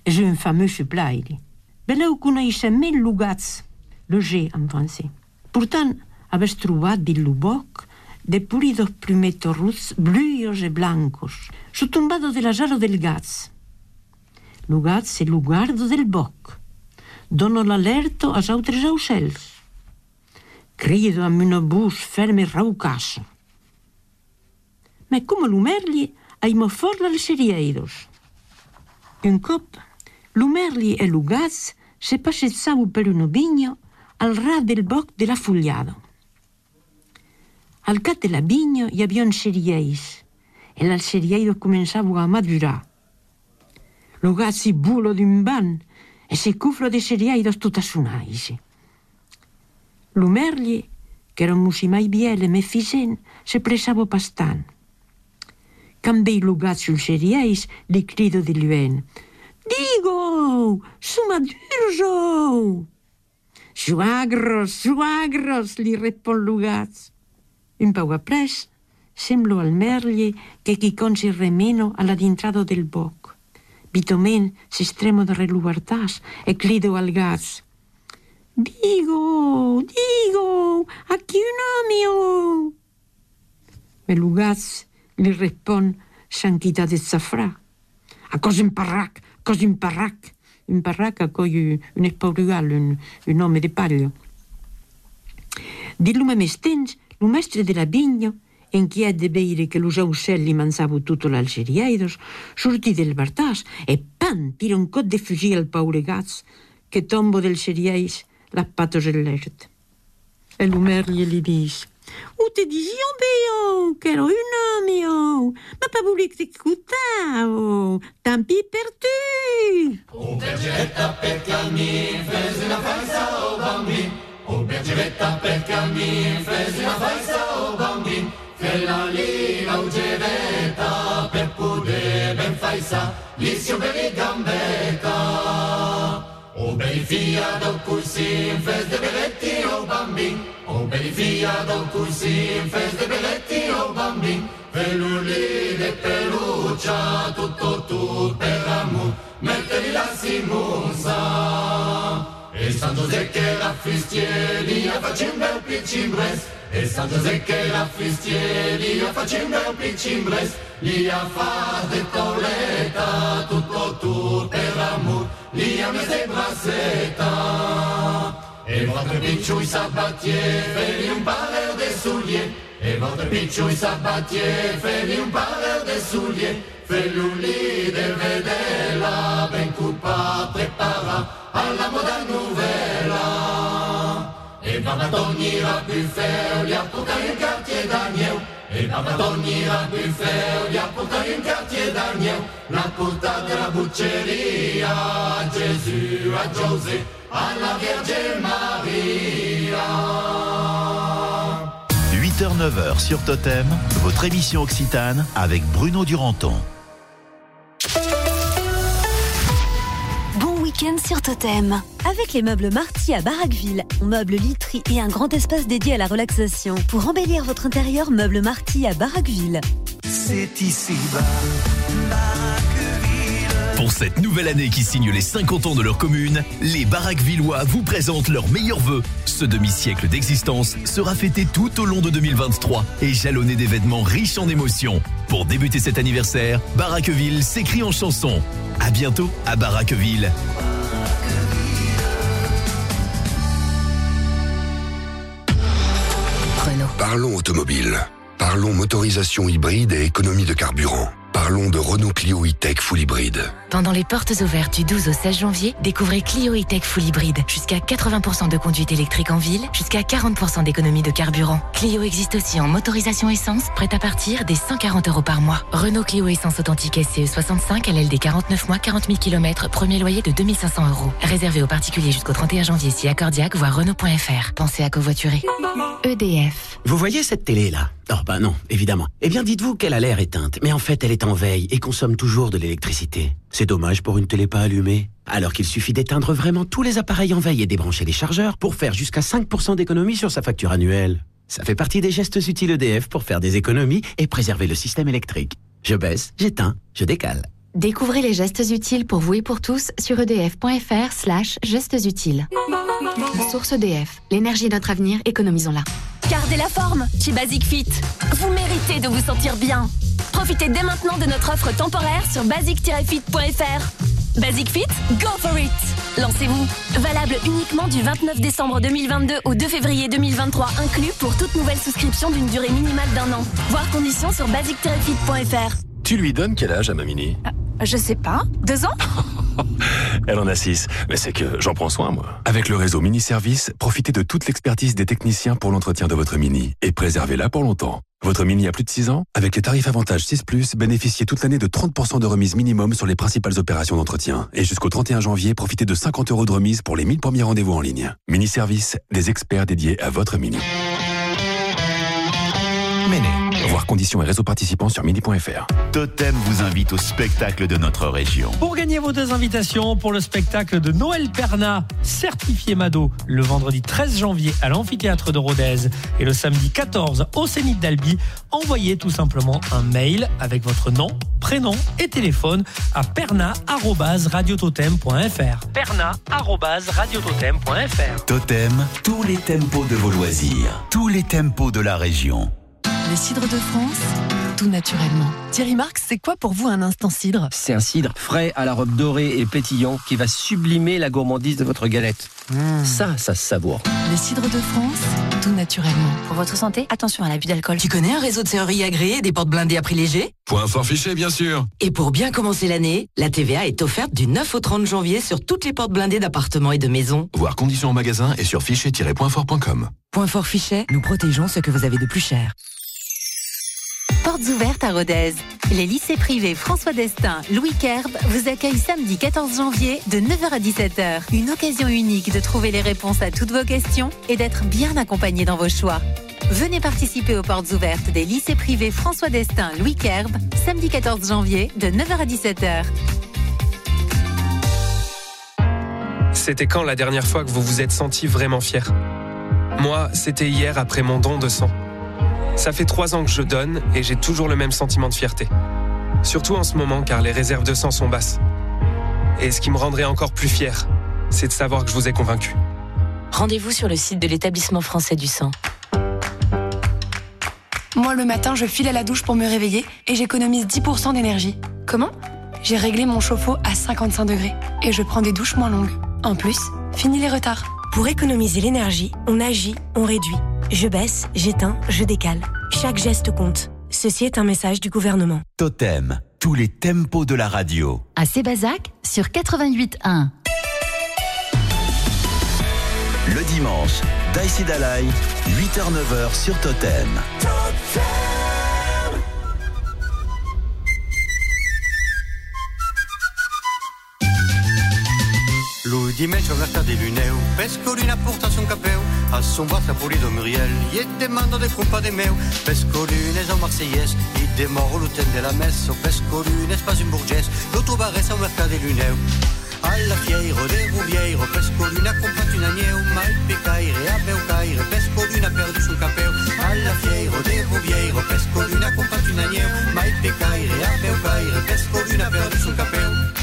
J'ai un fameux plaili. Beleu cunești mai lugați, le G în francez. Pourtant, aveți trobat din luboc de puridos plumetorruts bluios e blancos, sub un vado de la jaro del gaz. Lo gats è lo guardo del boc. Dono l'alerto als altres aucells. Crido amb una bus ferma e raucasso. Ma come l'umerli aimo forla als serieiros. Un cop, l'umerli e lo gats se passezzavo per una vigna al ras del boc de la Fugliada. Al cap de la vigna hi havia uns cereals e els cereals començaven a madurar. Lo gat si bulo d'un ban e se cufro de cereals tutta sunaisi. Lo merli, che era un musimai biele me fisen, se presavo bastant. Cambei lo gat sul cereals, li crido di luen. Digo, su madurzo! Suagros, suagros, li respon lo gat. Un pau après, semblo al merli che chi consi remeno alla dintrado del boc. Bitomen s'estremo de reluartas e crido al gat. Digo, digo, aquí un omio! E lo gat li respon sanquita de zafrà. A cos un parrac, cos un parrac. Un parrac a coi un espaurugal, un, un home de paglia. Di lo mes temps, lo mestre de la vigna, inquiet de veire que los aucelli mangiavo tutto l'algeriaidos, sortì del bartàs e pan tira un cot de fugir al paure gats che tombo del cereais la patos en l'ert. E lo merli li dis, Ou te dision beo, che ero un omio, ma pas voulu que t'écoutavo, tant pis per tu. Un bergeretta per cammin, fes una faisa o bambin. Un bergeretta per cammin, fes una faisa o bambin. che l'aliva ugeveta per pude ben fai sa faisa si beli gambeta. O beli fia do cursin fes de beletti o bambin. O beli fia do cursin fes de beletti o bambin. Veluli de peruccia tutto tu per amu mettevi la simunza santo de que la fistieria facin bel pitxin res. E santo de que la fistieria facin bel pitxin res. Li a fa de toleta tot o tur per amor. Li a més de braceta. E va trepitxu i sabatier, veri un paleo de sullier. E votre picciui sabatier, feli un pareo de soulier. Feliuli de vedela, ben cupa, prepara alla moda novella. E va madonni a buffet, li ha portato in quartier d'Agneu. E va madonni a buffet, li ha portato in quartier d'Agneu. La porta della bucceria, a Gesù, a Giose, alla Vierge Maria. 8h-9h sur Totem, votre émission Occitane avec Bruno Duranton. Bon week-end sur Totem. Avec les meubles Marty à Barraqueville, meubles literie et un grand espace dédié à la relaxation. Pour embellir votre intérieur, meubles Marty à Barraqueville. C'est ici bas. Pour cette nouvelle année qui signe les 50 ans de leur commune, les Baraques Villois vous présentent leurs meilleurs vœux. Ce demi-siècle d'existence sera fêté tout au long de 2023 et jalonné d'événements riches en émotions. Pour débuter cet anniversaire, Baraqueville s'écrit en chanson. À bientôt à Baraqueville. Parlons automobile. Parlons motorisation hybride et économie de carburant. Parlons de Renault Clio E-Tech Full Hybride. Pendant les portes ouvertes du 12 au 16 janvier, découvrez Clio E-Tech Full Hybride. Jusqu'à 80% de conduite électrique en ville, jusqu'à 40% d'économie de carburant. Clio existe aussi en motorisation essence, prête à partir des 140 euros par mois. Renault Clio Essence Authentique SCE 65, LLD 49 mois, 40 000 km, premier loyer de 2500 euros. Réservé aux particuliers jusqu'au 31 janvier si accordiaque, voire Renault.fr. Pensez à covoiturer. EDF. Vous voyez cette télé là Oh bah non, évidemment. Eh bien dites-vous qu'elle a l'air éteinte, mais en fait elle est en veille et consomme toujours de l'électricité. C'est dommage pour une télé pas allumée. Alors qu'il suffit d'éteindre vraiment tous les appareils en veille et débrancher les chargeurs pour faire jusqu'à 5% d'économie sur sa facture annuelle. Ça fait partie des gestes utiles EDF pour faire des économies et préserver le système électrique. Je baisse, j'éteins, je décale. Découvrez les gestes utiles pour vous et pour tous sur edf.fr slash gestes utiles. Source EDF. L'énergie est notre avenir, économisons-la. Gardez la forme chez Basic Fit. Vous méritez de vous sentir bien. Profitez dès maintenant de notre offre temporaire sur basic-fit.fr. Basic Fit, go for it Lancez-vous Valable uniquement du 29 décembre 2022 au 2 février 2023 inclus pour toute nouvelle souscription d'une durée minimale d'un an. Voir conditions sur basic-fit.fr. Tu lui donnes quel âge à Mamini Je sais pas. Deux ans? (laughs) Elle en a 6. Mais c'est que j'en prends soin, moi. Avec le réseau Mini Service, profitez de toute l'expertise des techniciens pour l'entretien de votre Mini et préservez-la pour longtemps. Votre Mini a plus de 6 ans Avec les tarifs avantage 6 ⁇ bénéficiez toute l'année de 30% de remise minimum sur les principales opérations d'entretien. Et jusqu'au 31 janvier, profitez de 50 euros de remise pour les 1000 premiers rendez-vous en ligne. Mini Service, des experts dédiés à votre Mini. Méné. Voir conditions et réseaux participants sur mini.fr. Totem vous invite au spectacle de notre région. Pour gagner vos deux invitations pour le spectacle de Noël Perna, certifié Mado, le vendredi 13 janvier à l'amphithéâtre de Rodez et le samedi 14 au Zénith d'Albi, envoyez tout simplement un mail avec votre nom, prénom et téléphone à perna@radiototem.fr. perna@radiototem.fr. Totem, tous les tempos de vos loisirs, tous les tempos de la région. Les cidres de France, tout naturellement. Thierry Marx, c'est quoi pour vous un instant cidre C'est un cidre frais à la robe dorée et pétillant qui va sublimer la gourmandise de votre galette. Ça, ça se savoure. Les cidres de France, tout naturellement. Pour votre santé, attention à l'abus d'alcool. Tu connais un réseau de serrurerie agréé et des portes blindées à prix léger Point fort fiché, bien sûr. Et pour bien commencer l'année, la TVA est offerte du 9 au 30 janvier sur toutes les portes blindées d'appartements et de maisons. Voir conditions en magasin et sur fichet-pointfort.com. Point fort fichet, nous protégeons ce que vous avez de plus cher. Portes ouvertes à Rodez. Les lycées privés François Destin, Louis Kerb vous accueillent samedi 14 janvier de 9h à 17h. Une occasion unique de trouver les réponses à toutes vos questions et d'être bien accompagné dans vos choix. Venez participer aux portes ouvertes des lycées privés François Destin, Louis Kerb, samedi 14 janvier de 9h à 17h. C'était quand la dernière fois que vous vous êtes senti vraiment fier Moi, c'était hier après mon don de sang. Ça fait trois ans que je donne et j'ai toujours le même sentiment de fierté. Surtout en ce moment car les réserves de sang sont basses. Et ce qui me rendrait encore plus fier, c'est de savoir que je vous ai convaincu. Rendez-vous sur le site de l'établissement français du sang. Moi, le matin, je file à la douche pour me réveiller et j'économise 10% d'énergie. Comment? J'ai réglé mon chauffe-eau à 55 degrés et je prends des douches moins longues. En plus, fini les retards. Pour économiser l'énergie, on agit, on réduit. Je baisse, j'éteins, je décale. Chaque geste compte. Ceci est un message du gouvernement. Totem, tous les tempos de la radio. À Sébazac sur 88.1. Le dimanche, Daïsi Dalai, 8h-9h sur Totem. Lui di me c'è una di luneu, pescolina porta son capeu, a son bassa pulito Muriel, gli demando de culpa de meu, pescolines au Marseillaise, i demoro l'uten de la messe, pescolines pas une bourgesse, lo trovaresse au mercat de luneu. Alla fieiro de Rubieiro, pescolina comprato un agneu, ma il pecaire a meu caire, pescolina ha perdu son capeu. Alla fieiro de Rubieiro, pescolina ha comprato un agneu, ma il pecaire a meu caire, pescolina ha perdu son capeu.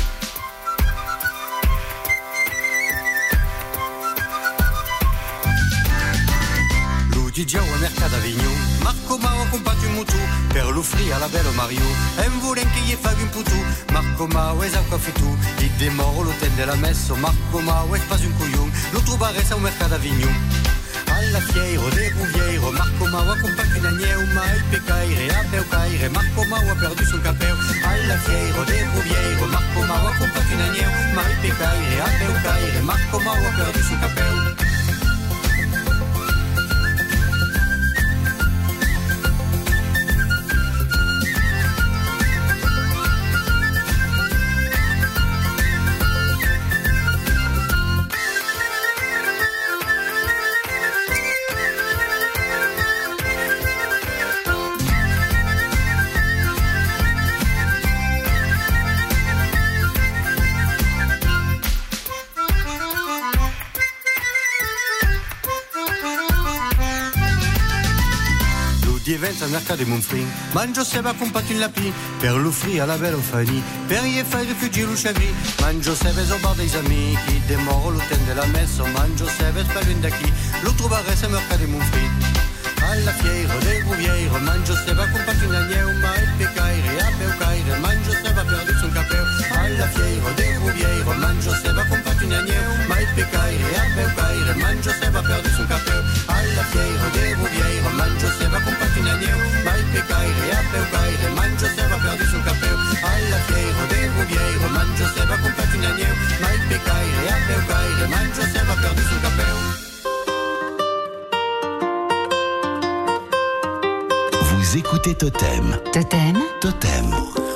DJ au mercat d'Avignon. Marco Mao ha comprato un mutu Per l'offrire alla bello Mario. E un volen che gli fa un putu Marco Mao es acqua fitu Il demoro l'hotel della messo Marco Mao es pas un couillon. Lo trovaresse au mercat d'Avignon. Alla fiero de Ruviero Marco Mao ha comprato un agneu Ma il pecaire a beu caire Marco Mao ha perdu son capeu Alla fiero de Ruviero Marco Mao ha comprato un agneu Ma il pecaire a beu caire Marco Mao ha perdu son capeu mercato di Monfrin Mangio seba comprato in lapi Per l'offrire alla bella Fanny Per gli fai rifugi l'usciavi Mangio seba au bar des amis Chi demoro l'hotel della messa Mangio seba spalun da chi Lo trovaresse al mercato di Monfrin Alla fiera del Ruviero Mangio seba comprato in agneu Ma il pecaire a peucaire Mangio seba perdu son capeu Alla fiera del Ruviero Mangio seba comprato in agneu Ma il pecaire a peucaire Mangio seba perdu son capeu Pecaire a peucaire perdu Alla se va perdu sul. Vous écoutez Totem. Totem. Totem.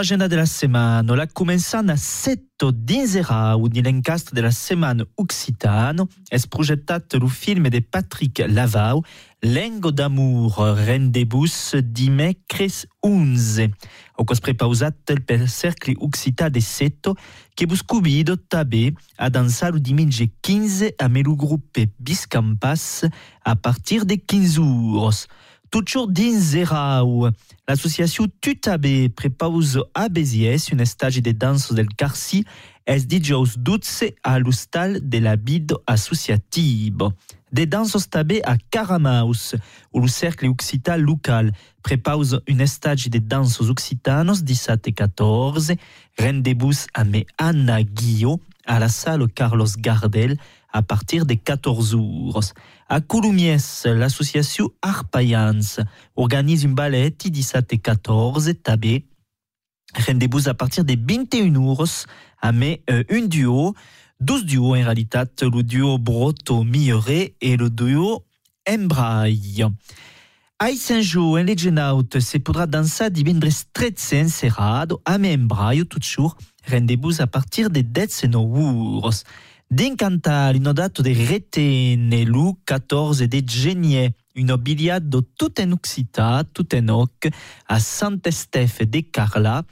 Agenda della settimana la cominciamo a setto d'insera o nell'encastro della settimana occitano è progettato il film di Patrick Lavau Lengo d'amor rendezvous dimecres 11 o cos prepausat per cercli occità de setto che bus cubido tabè a dansar il dimanche 15 a melu gruppe Biscampas a partir de 15 jours. Toujours d'Inzerau, l'association Tutabe prepause a Béziers une stage de danse del Carci es dijous 12 a l'hostal de la Bido Associative. De danses tabe a Caramaus, où le cercle occitan local prepause une stage de danses occitanos 17 et 14, rendez-vous à me Anna Guillot à la salle Carlos Gardel à partir de 14 jours. À Couloumies, l'association Arpayans organise une ballet 17 et 14 tabé. Rendez-vous à partir des 21 jours à mai euh, une duo, 12 duos en réalité, le duo Broto Miore et le duo Embraille. Ai Saint-Jean, en Legionaut, se podrà danser divendres 13 encerrado a Membraio, toujours. Rendez-vous à partir des 19 jours. D'incantar une date de Retene, lu 14 de Genie, une biliado tout en occita, tout en oc, a Saint-Estèphe de Carla.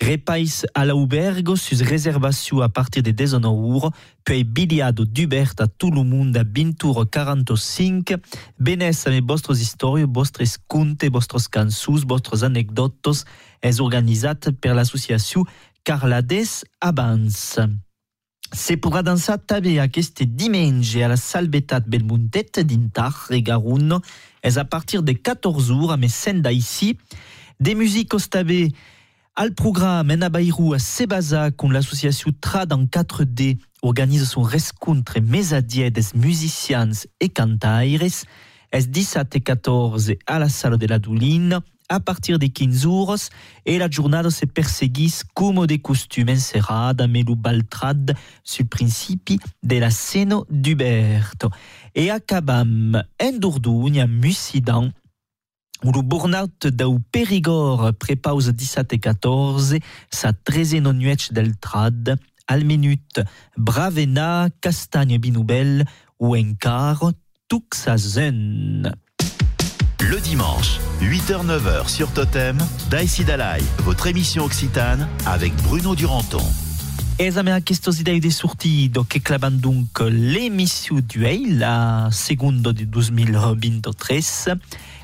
Repais all'aubergo sus reservazione a partir de 19 ore, poi biliado d'Ubert a tout le monde a 20 45. Benes avec vostres histories, vostres contes, vostres cançons, vostres anecdotes és organitzat per l'associació Carlades Abans. Se pourra dansar també aquest diumenge a la Salvetat Belmontet d'Intar e Garonne. És a partir de 14 jours a Messenda ici. Des musiques també al programme en Abairou a Sebasa con l'associació Trad en 4D organise son rescontre mes a dia des musicians e cantaires. És 17 et 14 a la Sala de la Douline a partir de 15 jours et la jornada se perseguís como de costume encerrada melu baltrad sul principi de la seno d'Uberto. E acabam en Dordogne, Mussidan, où le burnout dau Périgord prepause 17 et 14, sa 13 nuet del trad, Bravena, Castagne Binoubel ou encar Tuxazen. Le dimanche, 8h-9h sur Totem, Daïsi Dalai, votre émission occitane avec Bruno Duranton. És a mea aquestes idei de sortido que clavan donc l'émission duel, la segunda de 2023.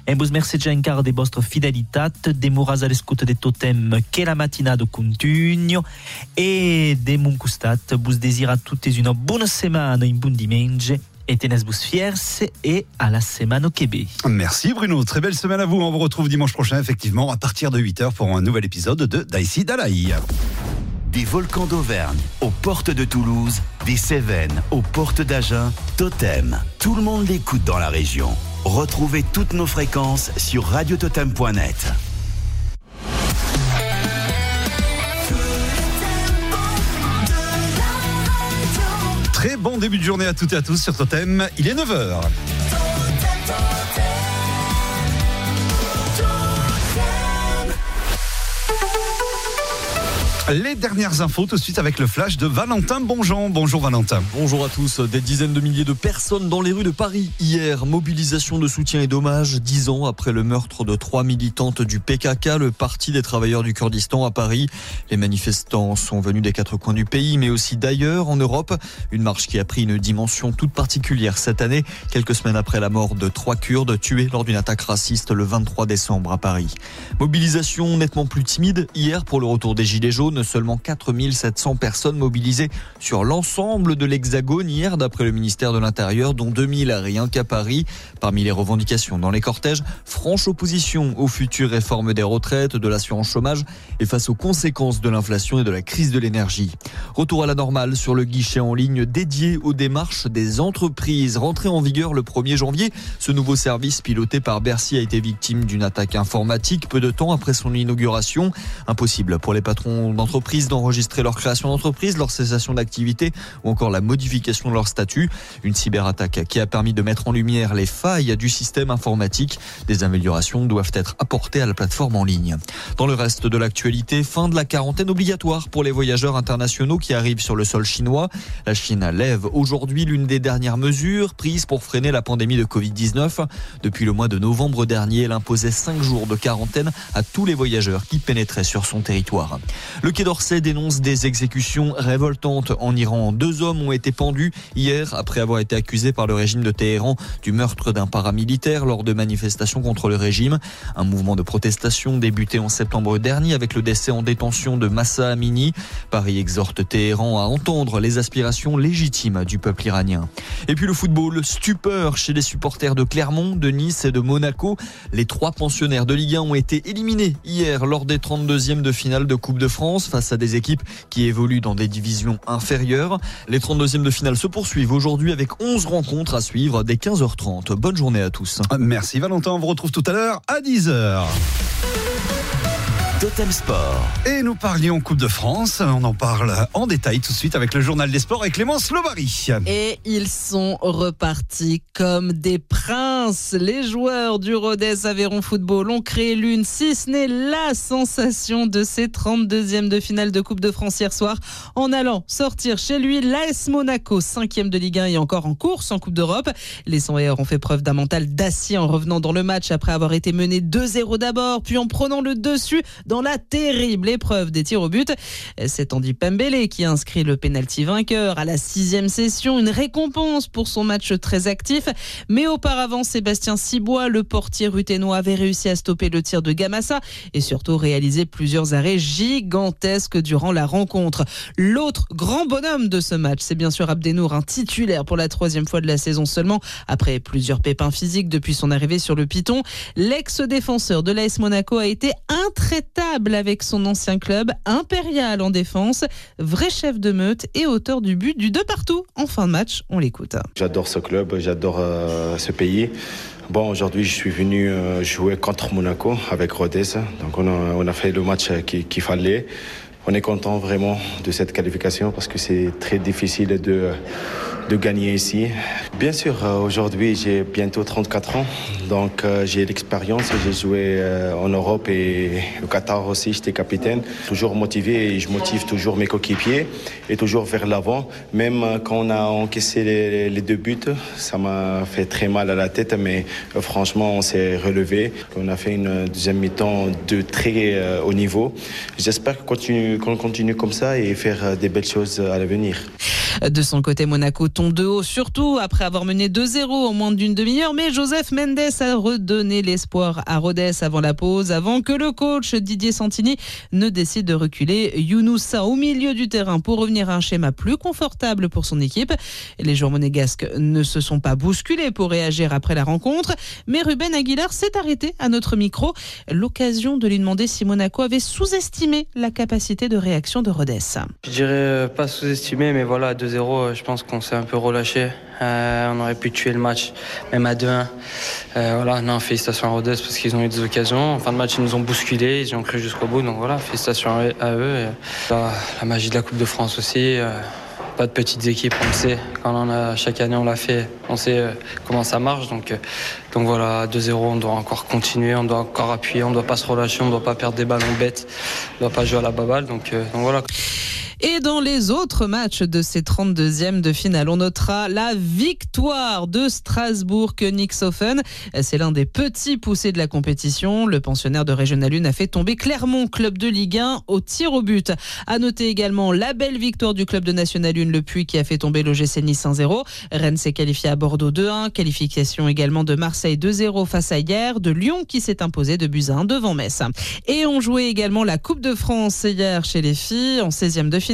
E vos merci ja encara de vostra fidelitat, demoras a l'escuta de Totem que la matinada continue e de mon costat vos desira totes una bona setmana, un bon diumenge et tenez-vous fiers et à la semaine au Québec. Merci Bruno, très belle semaine à vous. On vous retrouve dimanche prochain, effectivement, à partir de 8h pour un nouvel épisode de Daïsi Dalaï. Des volcans d'Auvergne aux portes de Toulouse, des Cévennes aux portes d'Agen, Totem. Tout le monde l'écoute dans la région. Retrouvez toutes nos fréquences sur radiototem.net. Très bon début de journée à toutes et à tous sur Totem. Il est 9h. Les dernières infos tout de suite avec le flash de Valentin Bonjean. Bonjour Valentin. Bonjour à tous. Des dizaines de milliers de personnes dans les rues de Paris hier. Mobilisation de soutien et d'hommage dix ans après le meurtre de trois militantes du PKK, le Parti des travailleurs du Kurdistan à Paris. Les manifestants sont venus des quatre coins du pays, mais aussi d'ailleurs en Europe. Une marche qui a pris une dimension toute particulière cette année, quelques semaines après la mort de trois Kurdes tués lors d'une attaque raciste le 23 décembre à Paris. Mobilisation nettement plus timide hier pour le retour des Gilets jaunes seulement 4700 personnes mobilisées sur l'ensemble de l'Hexagone hier, d'après le ministère de l'Intérieur, dont 2000 rien qu'à Paris. Parmi les revendications dans les cortèges, franche opposition aux futures réformes des retraites, de l'assurance chômage et face aux conséquences de l'inflation et de la crise de l'énergie. Retour à la normale sur le guichet en ligne dédié aux démarches des entreprises. Rentré en vigueur le 1er janvier, ce nouveau service piloté par Bercy a été victime d'une attaque informatique peu de temps après son inauguration. Impossible pour les patrons d'entreprise d'enregistrer leur création d'entreprise, leur cessation d'activité ou encore la modification de leur statut. Une cyberattaque qui a permis de mettre en lumière les failles du système informatique. Des améliorations doivent être apportées à la plateforme en ligne. Dans le reste de l'actualité, fin de la quarantaine obligatoire pour les voyageurs internationaux qui arrivent sur le sol chinois. La Chine lève aujourd'hui l'une des dernières mesures prises pour freiner la pandémie de Covid-19. Depuis le mois de novembre dernier, elle imposait 5 jours de quarantaine à tous les voyageurs qui pénétraient sur son territoire. Quai d'Orsay dénonce des exécutions révoltantes en Iran. Deux hommes ont été pendus hier après avoir été accusés par le régime de Téhéran du meurtre d'un paramilitaire lors de manifestations contre le régime. Un mouvement de protestation débuté en septembre dernier avec le décès en détention de Massa Amini. Paris exhorte Téhéran à entendre les aspirations légitimes du peuple iranien. Et puis le football, stupeur chez les supporters de Clermont, de Nice et de Monaco. Les trois pensionnaires de Ligue 1 ont été éliminés hier lors des 32e de finale de Coupe de France face à des équipes qui évoluent dans des divisions inférieures. Les 32e de finale se poursuivent aujourd'hui avec 11 rencontres à suivre dès 15h30. Bonne journée à tous. Merci Valentin, on vous retrouve tout à l'heure à 10h. Totem Sport. Et nous parlions Coupe de France. On en parle en détail tout de suite avec le journal des sports et Clémence Lobary. Et ils sont repartis comme des princes. Les joueurs du Rodez Aveyron Football ont créé l'une, si ce n'est la sensation de ces 32e de finale de Coupe de France hier soir en allant sortir chez lui l'AS Monaco, 5e de Ligue 1 et encore en course en Coupe d'Europe. Les Sanhéens ont fait preuve d'un mental d'acier en revenant dans le match après avoir été menés 2-0 d'abord, puis en prenant le dessus dans la terrible épreuve des tirs au but. C'est Andy Pembele qui inscrit le pénalty vainqueur à la sixième session, une récompense pour son match très actif. Mais auparavant, Sébastien Cibois, le portier ruténois, avait réussi à stopper le tir de Gamassa et surtout réaliser plusieurs arrêts gigantesques durant la rencontre. L'autre grand bonhomme de ce match, c'est bien sûr Abdenour, un titulaire pour la troisième fois de la saison seulement, après plusieurs pépins physiques depuis son arrivée sur le Piton. L'ex-défenseur de l'AS Monaco a été intraitable avec son ancien club, impérial en défense, vrai chef de meute et auteur du but du 2 partout en fin de match. On l'écoute. J'adore ce club, j'adore euh, ce pays. Bon, aujourd'hui, je suis venu euh, jouer contre Monaco avec Rodez. Donc, on a, on a fait le match qu'il fallait. On est content vraiment de cette qualification parce que c'est très difficile de, de gagner ici. Bien sûr, euh, aujourd'hui, j'ai bientôt 34 ans, donc euh, j'ai l'expérience. J'ai joué euh, en Europe et au Qatar aussi, j'étais capitaine. Toujours motivé et je motive toujours mes coéquipiers et toujours vers l'avant. Même quand on a encaissé les, deux buts, ça m'a fait très mal à la tête, mais franchement, on s'est relevé. On a fait une deuxième mi-temps de très haut niveau. J'espère qu'on continue, qu'on continue comme ça et faire euh, des belles choses à l'avenir. De son côté, Monaco tombe de haut, surtout après avoir mené 2-0 en moins d'une demi-heure. Mais Joseph Mendes a redonné l'espoir à Rodez avant la pause, avant que le coach Didier Santini ne décide de reculer Younoussa au milieu du terrain pour revenir à un schéma plus confortable pour son équipe. Les joueurs monégasques ne se sont pas bousculés pour réagir après la rencontre, mais Ruben Aguilar s'est arrêté à notre micro. L'occasion de lui demander si Monaco avait sous-estimé la capacité de réaction de Rodez. Je dirais euh, pas sous-estimé, mais voilà, 2-0, euh, je pense qu'on s'est un peu relâché. Euh, on aurait pu tuer le match, même à 2-1. Euh, voilà, non, félicitations à Rodez parce qu'ils ont eu des occasions. En fin de match, ils nous ont bousculés, ils ont cru jusqu'au bout. Donc voilà, félicitations à à eux. La, magie de la Coupe de France aussi. Pas de petites équipes, on sait. Quand on a, chaque année on l'a fait, on sait euh, comment ça marche. Donc, euh, donc voilà, 2-0, on doit encore continuer, on doit encore appuyer, on doit pas se relâcher, on doit pas perdre des ballons bêtes, on ne doit pas jouer à la baballe. Donc, euh, donc voilà. Et dans les autres matchs de ces 32e de finale, on notera la victoire de Strasbourg Königshofen. C'est l'un des petits poussés de la compétition. Le pensionnaire de Régional 1 a fait tomber Clermont, club de Ligue 1, au tir au but. À noter également la belle victoire du club de National 1, le Puy, qui a fait tomber l'OGC Nice 1-0. Rennes s'est qualifié à Bordeaux 2-1. Qualification également de Marseille 2-0 face à hier. De Lyon qui s'est imposé de buts à 1 devant Metz. Et on jouait également la Coupe de France hier chez les filles en 16e de finale.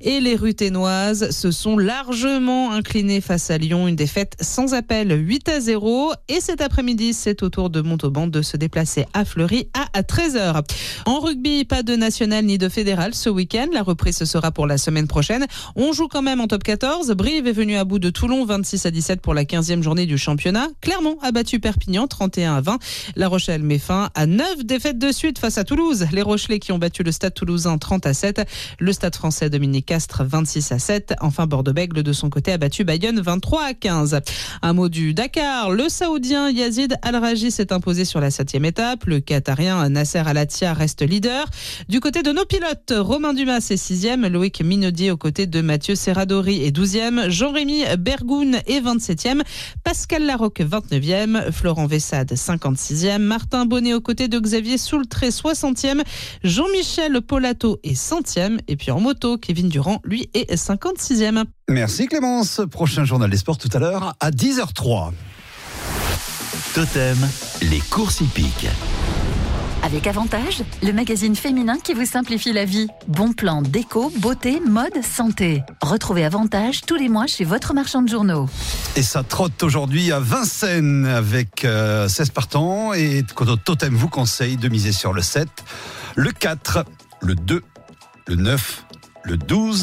Et les Ruténoises se sont largement inclinées face à Lyon. Une défaite sans appel 8 à 0. Et cet après-midi, c'est au tour de Montauban de se déplacer à Fleury à 13h. En rugby, pas de national ni de fédéral ce week-end. La reprise sera pour la semaine prochaine. On joue quand même en top 14. Brive est venu à bout de Toulon 26 à 17 pour la 15e journée du championnat. Clermont a battu Perpignan 31 à 20. La Rochelle met fin à 9 défaites de suite face à Toulouse. Les Rochelais qui ont battu le Stade toulousain 30 à 7. Le Stade français Dominique Castres 26 à 7. Enfin, Bordeaux-Bègle de son côté a battu Bayonne 23 à 15. Un mot du Dakar. Le Saoudien Yazid Al-Raji s'est imposé sur la septième étape. Le Qatarien Nasser Al-Attiyah reste leader. Du côté de nos pilotes, Romain Dumas est sixième. Loïc Minaudier aux côtés de Mathieu Serradori est douzième. Jean-Rémy Bergoun est 27e. Pascal Larocque 29e. Florent Vessade 56e. Martin Bonnet aux côtés de Xavier Soultré 60e. Jean-Michel Polato est 100e. Et puis en moto, Kevin Durand, lui, est 56e. Merci Clémence. Prochain journal des sports tout à l'heure à 10h03. Totem, les courses hippiques. Avec Avantage, le magazine féminin qui vous simplifie la vie. Bon plan déco, beauté, mode, santé. Retrouvez Avantage tous les mois chez votre marchand de journaux. Et ça trotte aujourd'hui à Vincennes avec euh, 16 partants. Et Totem vous conseille de miser sur le 7, le 4, le 2, le 9, le 12.